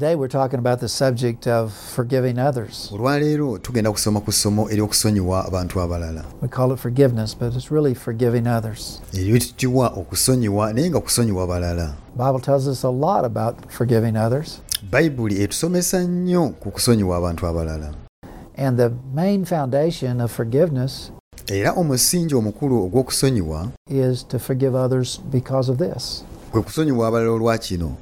Today we're talking about the subject of forgiving others. olwaleero tugenda kusoma ku ssomo ery'okusonyiwa abantu abalala We call it forgiveness, but it's really forgiving others. eryitibwa okusonyiwa naye nga kusonyiwa balala The Bible tells us a lot about forgiving others. bayibuli etusomesa nnyo ku kusonyiwa abantu abalala And the main foundation of forgiveness era omusingi omukulu ogw'okusonyiwa is to forgive others because of this. kwe kusonyiwa abalala olwa kino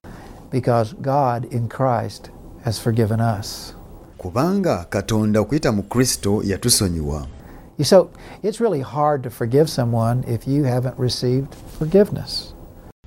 Because God in Christ has forgiven us. kubanga katonda okuyita mu kristo yatusonyiwa So it's really hard to forgive someone if you haven't received forgiveness.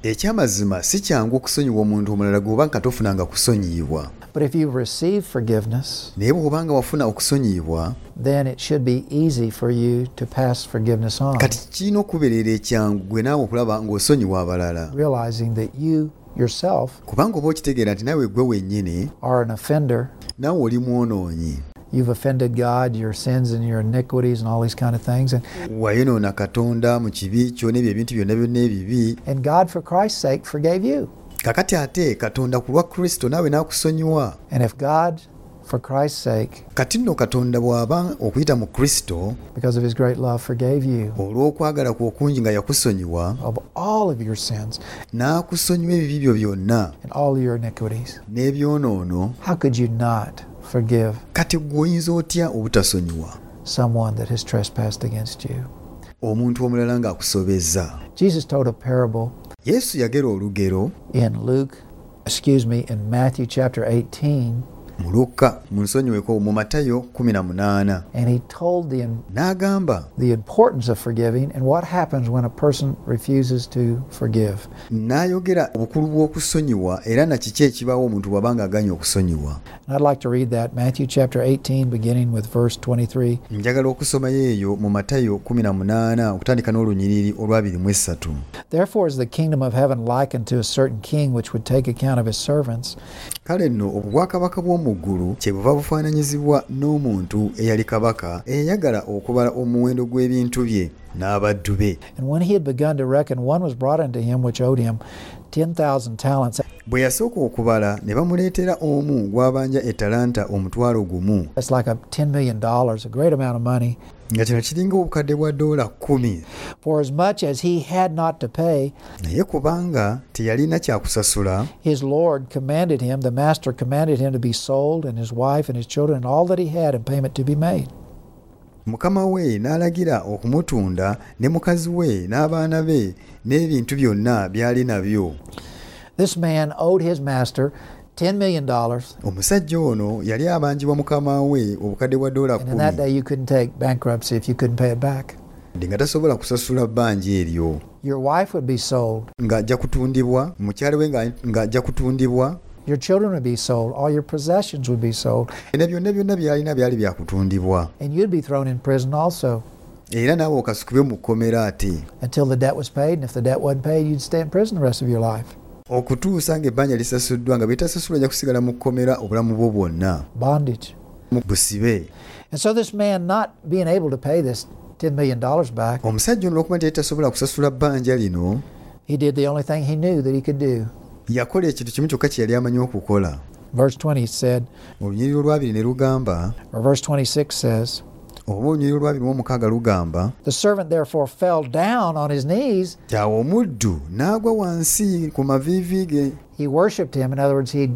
ekyamazima si kyangu okusonyiwa omuntu omulala gweoba nga tofunanga kusonyiyibwa But if you've received forgiveness, naye bw'obanga wafuna okusonyiyibwa then it should be easy for you to pass forgiveness on, kati kirina okubeerera ekyangu gwe naawe okulaba ng'osonyiwa abalala realizing that you yourself kubanga oba okitegeera nti naawe gwe wennyini are an offender. naawe oli mwonoonyi You've offended God, your sins and your iniquities, and all these kind of things. And, wayonoona katonda mu kibi kyo n'ebyo ebintu byonna byonna ebibi and God, for Christ's sake, forgave you. kakati ate katonda ku lwa kristo naawe n'akusonyiwa And if God, for Christ's sake, kati nno katonda bw'aba okuyita mu kristo because of his great love, forgave you. olw'okwagala kwe okungi nga yakusonyiwa of all of your sins. n'akusonyiwa ebibi byo byonna and all your iniquities, n'ebyonoono. How could you not forgive kati gwe oyinza otya obutasonyiwa? someone that has trespassed against you? omuntu omulala ng'akusobezza. Jesus told a parable yesu yagera olugero in Luke, excuse me, in Matthew chapter 18, mu luka mu nsonyiweko mu matayo 18 and he told the n'agamba the importance of forgiving and what happens when a person refuses to forgive. n'ayogera obukulu bw'okusonyiwa era na kiki ekibaawo omuntu bw'abanga aganya okusonyiwa I'd like to read that Matthew chapter 18, beginning with verse 23. njagala okusomayo eyo mu matayo 18 okutandika n'olunyiriri olwa 23 Therefore is the kingdom of heaven likened to a certain king which would take account of his servants. kale nno obwakabaka bw'omu ku ggulu kye buva bufaananyizibwa n'omuntu eyali kabaka eyayagala okubala omuwendo gw'ebintu bye n'abaddu be. Bwe yasooka okubala ne bamuleetera omu gw'abanja etalanta omutwalo gumu. That's like a $10 million, a great amount of money. nga kino kiringa obukadde bwa doola kkumi For as much as he had not to pay, naye kubanga teyalina kyakusasula his Lord commanded him, the master commanded him to be sold, and his wife and his children, and all that he had, in payment to be made. mukama we n'alagira okumutunda ne mukazi we n'abaana be n'ebintu byonna by'ali nabyo This man owed his master $10 million, omusajja ono yali abanjibwa mukama we obukadde bwa doola and in that day you couldn't take bankruptcy if you couldn't pay it back. ndi nga tasobola kusasula bbanja eryo. Your wife would be sold, ng'ajja kutundibwa mukyala we ng'ajja kutundibwa. Your children would be sold, all your possessions would be sold, era byonna byonna byalina byali byakutundibwa and you'd be thrown in prison also. Era naawe okasukibwe mu kkomera ate. Until the debt was paid. And if the debt wasn't paid, you'd stay in prison the rest of your life. Okutuusa ng'ebbanja lisasuddwa nga bitasasulwa ajja kusigala mu kkomera obulamu bwo bwonna Bondage. mu busibe And so this man, not being able to pay this $10 million back, omusajja ono olwokuba nti yali tasobola kusasula bbanja lino he did the only thing he knew that he could do. yakola ekintu kimu kyokka kye yali amanyi okukola Verse 20 said, olunyiriri olwabiri ne lugamba or verse 26 says, oba olunyiriri olwabiri mu omukaaga lugamba The servant therefore fell down on his knees. kyawa omuddu n'agwa wansi ku maviivi ge He worshipped him. In other words, he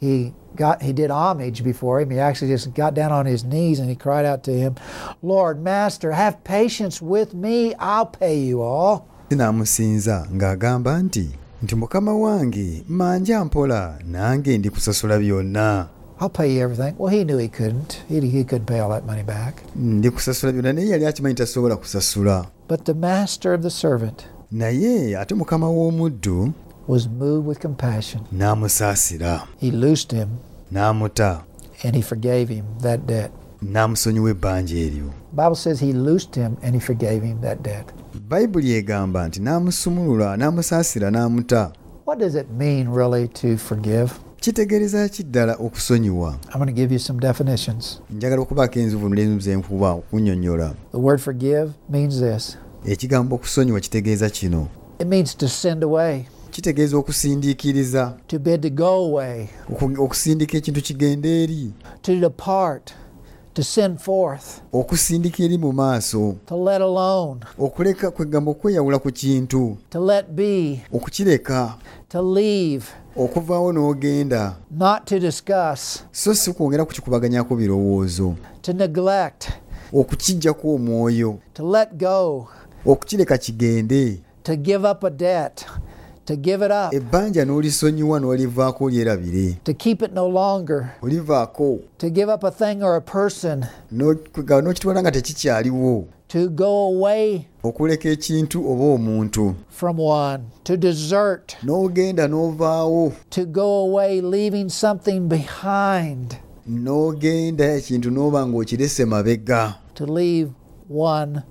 he got he did homage before him. He actually just got down on his knees and he cried out to him, Lord, Master, have patience with me. I'll pay you all. ng'agamba nti nti mukama wange manja mpola nange ndikusasula byonna I'll pay you everything. Well, he knew he couldn't. He, he couldn't pay all that money back. Mm, ndikusasula byonna naye yali akimanyi tasobola kusasula But the master of the servant naye ate mukama w'omuddu was moved with compassion. n'amusaasira He loosed him n'amuta and he forgave him that debt. n'amusonyiwa ebbanja eryo Bible says he loosed him and he forgave him that debt. bayibuli egamba nti n'amusumulula n'amusaasira n'amuta What does it mean really to forgive? kitegeereza ki ddala okusonyiwa? Njagala okubaako enzivu nemu zenkuba okunnyonnyola ekigambo okusonyiwa kitegeeza kino. Kitegeeza okusindiikiriza. Okusindika ekintu kigende eri. To send forth, okusindika eri mu maaso to let alone, okuleka kwegamba okweyawula ku kintu to let be, okukireka to leave, okuvaawo n'ogenda. not to discuss, so si kwongera kukikubaganyako birowoozo. to neglect, okukijjako omwoyo. to let go, okukireka kigende. to give up a debt, to give it up, ebbanja n'olisonyiwa n'olivaako olyerabire to keep it no longer, olivaako. To give up a thing or a person, n'okitwala nga tekikyaliwo. To go away okuleka ekintu oba omuntu. from one, to desert, n'ogenda n'ovaawo. To go away leaving something behind, n'ogenda ekintu n'oba ng'okirese mabega. To leave one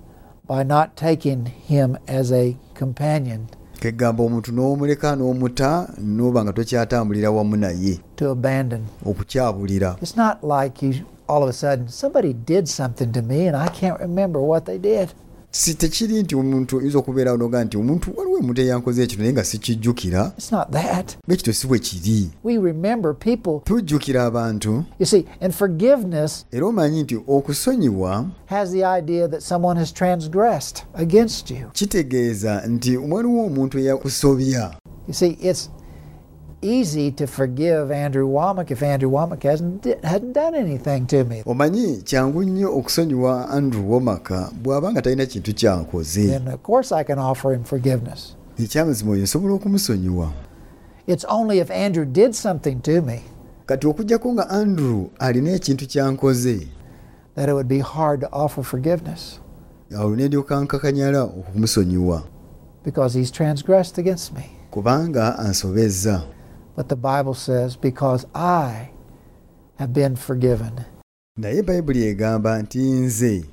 by not taking him as a companion, kegamba omuntu n'omuleka n'omuta n'oba nga tokyatambulira wamu naye to abandon. okukyabulira It's not like you all of a sudden somebody did something to me and I can't remember what they did. Tekiri nti omuntu oyinza okubeerawo noga nti omuntu waliwo omuntu eyankoze ekino naye nga sikijjukira It's not that. bwekito si bwe kiri We remember people. tujjukira abantu You see, and forgiveness era omanyi nti okusonyiwa has the idea that someone has transgressed against you. kitegeeza nti waliwo omuntu eyakusobya You see, it's easy to forgive Andrew Wommack if Andrew Wommack hasn't hadn't done anything to me. omanyi kyangu nnyo okusonyiwa andrew womaka bw'aba nga talina kintu kyankoze Then of course I can offer him forgiveness. ekyamazima oyo nsobola okumusonyiwa It's only if Andrew did something to me kati nga andrew alina ekintu kyankoze that it would be hard to offer forgiveness awo ne ndyoka nkakanyala okumusonyiwa because he's transgressed against me. kubanga ansobezza But the Bible says, because I have been forgiven naye bayibuli egamba nti nze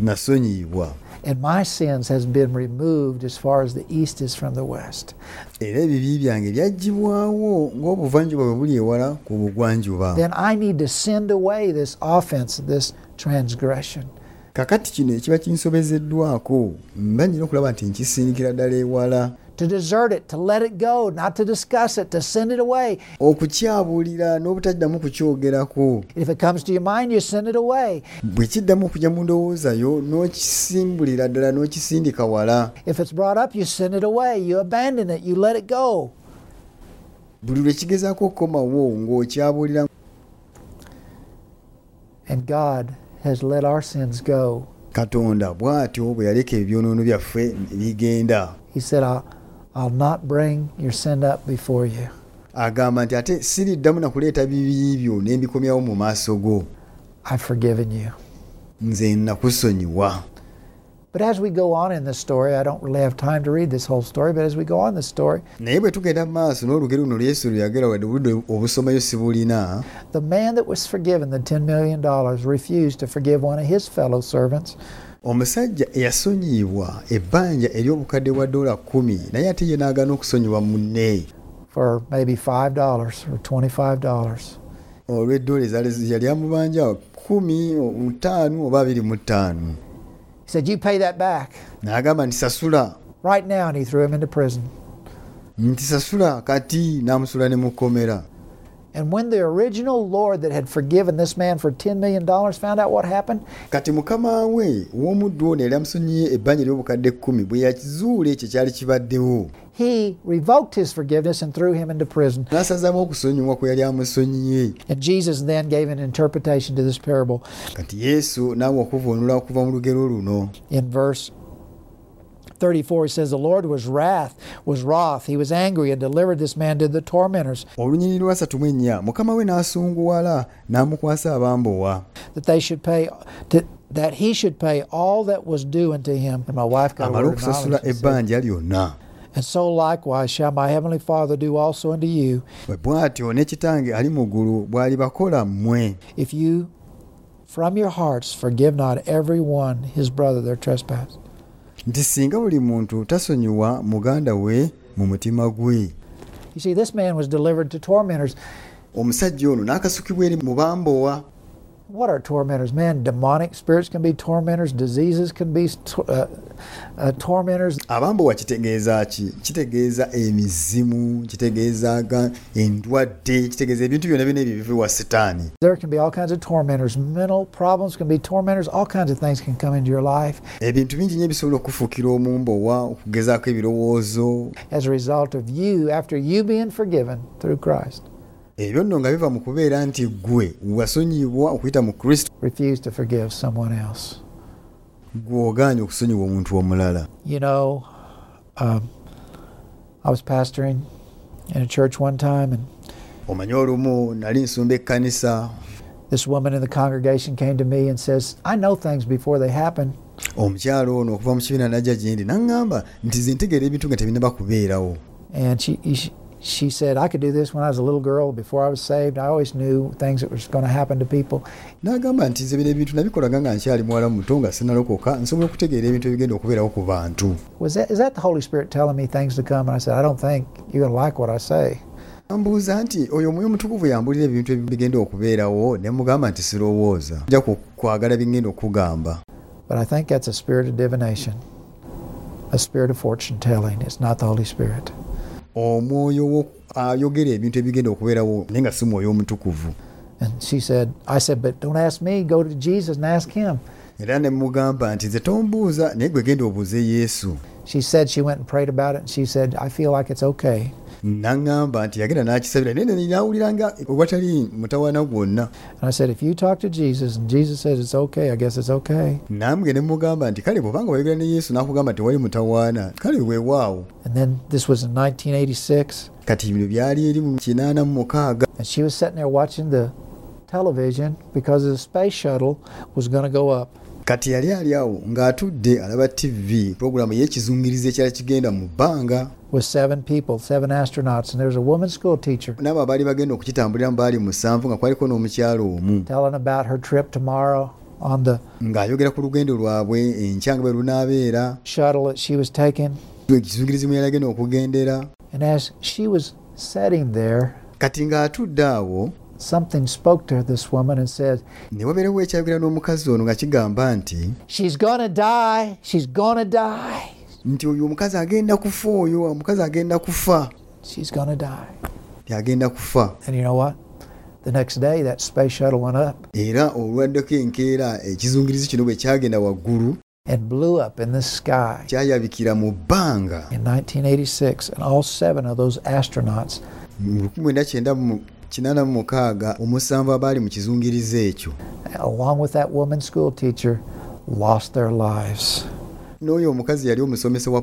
nasonyiyibwa and my sins has been removed as far as the east is from the west. era ebibi byange byaggibwawo ng'obuvanjuba bwe buli ewala ku bugwanjuba Then I need to send away this offense, this transgression. Kakati kino ekiba kinsobezeddwako mba nyina okulaba nti nkisindikira ddala ewala To desert it, to let it go, not to discuss it, to send it away. okukyabulira n'obutaddamu kukyogerako If it comes to your mind, you send it away. bwe kiddamu okujja mu ndowoozayo n'okisimbulira ddala n'okisindika wala If it's brought up, you send it away. You abandon it. You let it go. buli lwe kigezaako okukomawo ng'okyabulira And God has let our sins go. katonda bw'atyo bwe yaleka ebyonoono byaffe bigenda He said, I'll, I'll not bring your sin up before you. agamba nti ate siriddamu nakuleeta bibi byo ne mbikomyawo mu maaso go I've forgiven you. nze nakusonyiwa But as we go on in this story, I don't really have time to read this whole story, but as we go on the story, naye bwe tugenda mu maaso n'olugero luno yesu lwe yagera wadde obudde obusomayo si bulina the man that was forgiven the $10 million refused to forgive one of his fellow servants. Omusajja eyasonyiyibwa ebbanja ery'obukadde bwa dola kumi naye ate ye n'agaana okusonyiwa munne for maybe $5 or $25. olw'eddola ezaali yali amubanja kumi mutaano oba abiri mu ttaano He said, You pay that back n'agamba ntisasula. right now. And he threw him into prison. Ntisasula kati n'amusula ne mu kkomera And when the original Lord that had forgiven this man for $10 million found out what happened, kati mukama we w'omuddu ono yali amusonyiye ebbanja ery'obukadde kkumi bwe yakizuula ekyo kyali kibaddewo. he revoked his forgiveness and threw him into prison. n'asazaamu okusonyiwa kwe yali amusonyiye. And Jesus then gave an interpretation to this parable. Kati yesu n'awa okuvunula okuva mu lugero luno in verse 34 he says the lord was wrath was wroth. He was angry and delivered this man to the tormentors. Olunyiriri lwasatu mu ennya mukama we n'asunguwala n'amukwasa abambowa. That they should pay to, that he should pay all that was due unto him. And my wife got a word of knowledge and so likewise shall my heavenly father do also unto you. Bwe bw'atyo ne kitange ali mu ggulu bw'alibakola mmwe. If you from your hearts forgive not every one his brother their trespass nti singa buli muntu tasonyiwa muganda we mu mutima gwe. Omusajja ono n'akasukibwa eri mubambowa What are tormentors? Man, demonic spirits can be tormentors. Diseases can be uh, uh, tormentors. abambowa kitegeeza ki kitegeeza emizimu kitegeeza ga endwadde kitegeeza ebintu byonna byonna ebyo biva wa sitaani There can be all kinds of tormentors. Mental problems can be tormentors. All kinds of things can come into your life ebintu bingi nnyo bisobola okufuukira omumbowa okugezaako ebirowoozo as a result of you after you being forgiven through Christ. Ebyo nno nga biva mu kubeera nti ggwe wasonyibwa okuyita mu kristo Refuse to forgive someone else. gw'ogaanye okusonyiwa omuntu omulala You know, um, I was pastoring in a church one time, and omanyi olumu nali nsumba ekkanisa this woman in the congregation came to me and says, I know things before they happen. ono okuva mu kibiina najja gye ndi naŋŋamba nti ze ntegeera ebintu nga tebinnaba kubeerawo And she, she, she said, I could do this when I was a little girl before I was saved. I always knew things that was going to happen to people. n'agamba nti nze bino ebintu nabikolaga nga nkyali muwala muto nga sinalokoka nsobola okutegeera ebintu ebigenda okubeerawo ku bantu Was that, is that the Holy Spirit telling me things to come? And I said, I don't think you're going to like what I say. ambuuza nti oyo omwoyo omutukuvu yambulira ebintu ebigenda okubeerawo ne mugamba nti sirowooza nja kwagala bingenda okugamba But I think that's a spirit of divination, a spirit of fortune telling. It's not the Holy Spirit. Omwoyo ayogera ebintu ebigenda okubeerawo naye nga si mwoyo omutukuvu And she said, I said, but don't ask me. Go to Jesus and ask him. era ne mugamba nti nze tombuuza naye gwe genda obuuze yesu She said she went and prayed about it, and she said, I feel like it's okay. Naŋŋamba nti yagenda n'akisabira naye ne nawulira nga owatali mutawaana gwonna And I said, if you talk to Jesus and Jesus says it's okay, I guess it's okay. namwe ne mugamba nti kale bwobanga wayogera ne yesu n'akugamba tewali mutawaana kale weewaawo And then this was in 1986, kati bino byali eri mu kinaana mu mukaaga and she was sitting there watching the television because the space shuttle was going to go up. Kati yali ali awo ng'atudde alaba tv pulogulaamu y'ekizungirizi ekyali kigenda mu bbanga. With seven people, seven astronauts, and there was a woman school teacher n'abo abaali bagenda okukitambuliramu baali musanvu nga kwaliko n'omukyalo omu. telling about her trip tomorrow on the ng'ayogera ku lugendo lwabwe enkya nga bwe lunaabeera. shuttle that she was taking. ekizungirizi mwe yali agenda okugendera. And as she was sitting there, kati ng'atudde awo something spoke to this woman and said, ne wabeerawo ekyayogera n'omukazi ono nga kigamba nti She's gonna die. She's gonna die. nti oyo omukazi agenda kufa oyo omukazi agenda kufa She's gonna die. kufa And you know what? The next day, that space shuttle went up era olwaddeko enkeera ekizungirizi kino bwe kyagenda waggulu and blew up in the sky kyayabikira mu bbanga in 1986. And all seven of those astronauts mu 1986 omusanvu abaali mu kizungirizi ekyo along with that woman school teacher, lost their lives. n'oyo omukazi yali omusomesa wa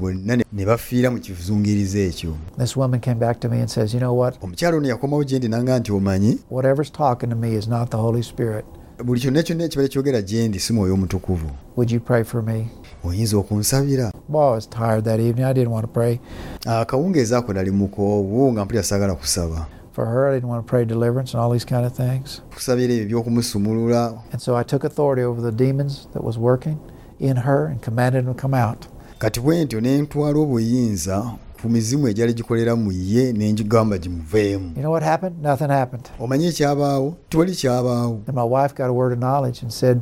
bonna ne- bafiira mu kizungirizi ekyo This woman came back to me and says, You know what? omukyalo ono yakomawo gye ndi nanga nti omanyi Whatever's talking to me is not the Holy Spirit. buli kyonna kyonna ekibale kyogera gye ndi si mwoyo omutukuvu Would you pray for me? oyinza okunsabira Boy, I was tired that evening. I didn't want to pray akawungeezi ako nali mukoowu nga mpulira saagala kusaba for her. I didn't want to pray deliverance and all these kind of things. kusabira ebyo ebyokumusumulula And so I took authority over the demons that was working in her and commanded them to come out. kati bwe ntyo ne ntwala obuyinza ku mizimu egyali gikolera mu ye ne ngigamba gimuveemu You know what happened? Nothing happened. omanyi ekyabaawo tiwali kyabaawo And my wife got a word of knowledge and said,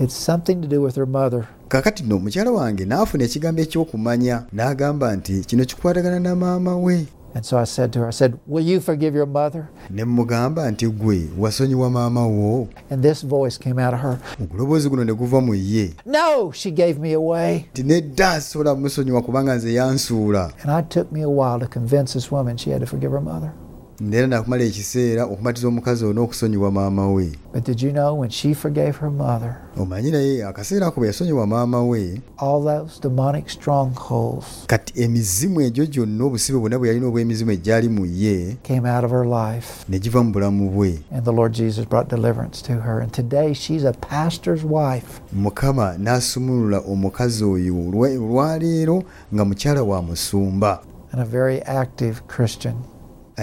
It's something to do with her mother. kakati nno mukyala wange n'afuna ekigambo ekyokumanya n'agamba nti kino kikwatagana na maama we And so I said to her, I said, Will you forgive your mother? ne mmugamba nti gwe wasonyiwa maama wo And this voice came out of her. oguloboozi guno ne guva mu ye No, she gave me away. nti nedda sobola musonyiwa kubanga nze yansuula And it took me a while to convince this woman she had to forgive her mother. Neera nakumala ekiseera okumatiza omukazi ono okusonyiwa maama we But did you know when she forgave her mother, omanyi naye akaseera ako bwe yasonyiwa maama we all those demonic strongholds kati emizimu egyo gyonna obusibe bwonna bwe yalina obw'emizimu egyali mu ye came out of her life? ne giva mu bulamu bwe And the Lord Jesus brought deliverance to her. And today she's a pastor's wife. mukama n'asumulula omukazi oyo olwaleero nga mukyala wa musumba and a very active Christian.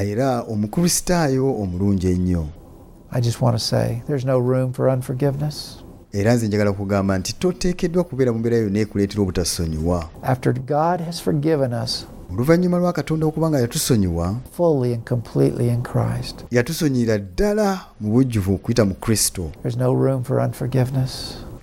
Era omukristaayo omulungi ennyo I just want to say there's no room for unforgiveness. era nze njagala kugamba nti toteekeddwa kubeera mu mbeera yonna ekuleetera obutasonyiwa After God has forgiven us oluvannyuma lwa katonda okuba nga yatusonyiwa fully and completely in Christ. yatusonyira ddala mu bujjuvu okuyita mu kristo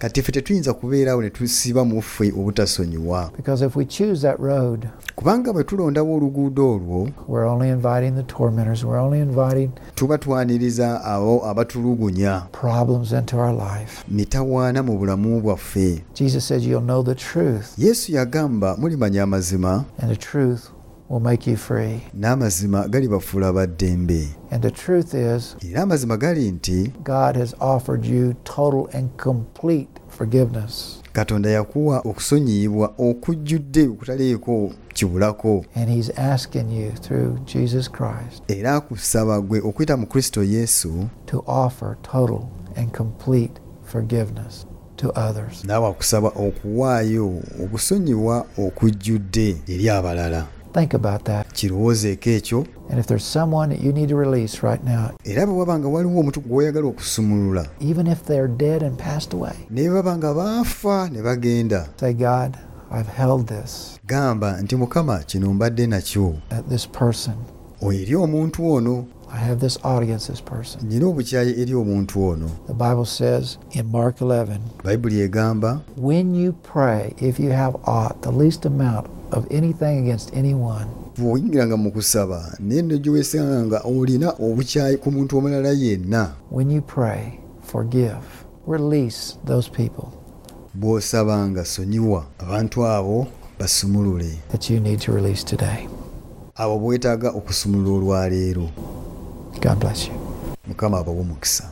There's no room for kati ffe tetuyinza kubeerawo ne tusiba mu ffe obutasonyiwa Because if we choose that road, kubanga bwe tulondawo oluguudo olwo we're only inviting the tormentors, we're only inviting tuba twaniriza abo abatulugunya problems into our life. mitawaana mu bulamu bwaffe Jesus says, You'll know the truth, yesu yagamba mulimanya amazima and the truth will make you free. n'amazima galibafuula baddembe And the truth is, era amazima gali nti God has offered you total and complete forgiveness. katonda yakuwa okusonyiyibwa okujjudde okutaleeko kibulako And He's asking you through Jesus Christ era akusaba gwe okuyita mu kristo yesu to offer total and complete forgiveness to others. naawe akusaba okuwaayo okusonyiwa okujjudde eri abalala Think about that. kirowoozeeko ekyo And if there's someone that you need to release right now, era bwe waba nga waliwo omuntu gw'oyagala okusumulula even if they're dead and passed away, ne baba nga baafa ne bagenda say, God, I've held this gamba nti mukama kino mbadde nakyo at this person. eri omuntu ono I have this audience, this person. nina obukyayi eri omuntu ono The Bible says in Mark 11, bayibuli egamba when you pray, if you have aught, the least amount of anything against anyone, bw'oyingiranga mu kusaba naye nno weesanga nga olina obukyayi ku muntu omulala yenna. When you pray, forgive, release those people bw'osabanga sonyiwa abantu abo basumulule. that you need to release today. abo bwetaaga okusumulula olwaleero God bless you. mukama abawe omukisa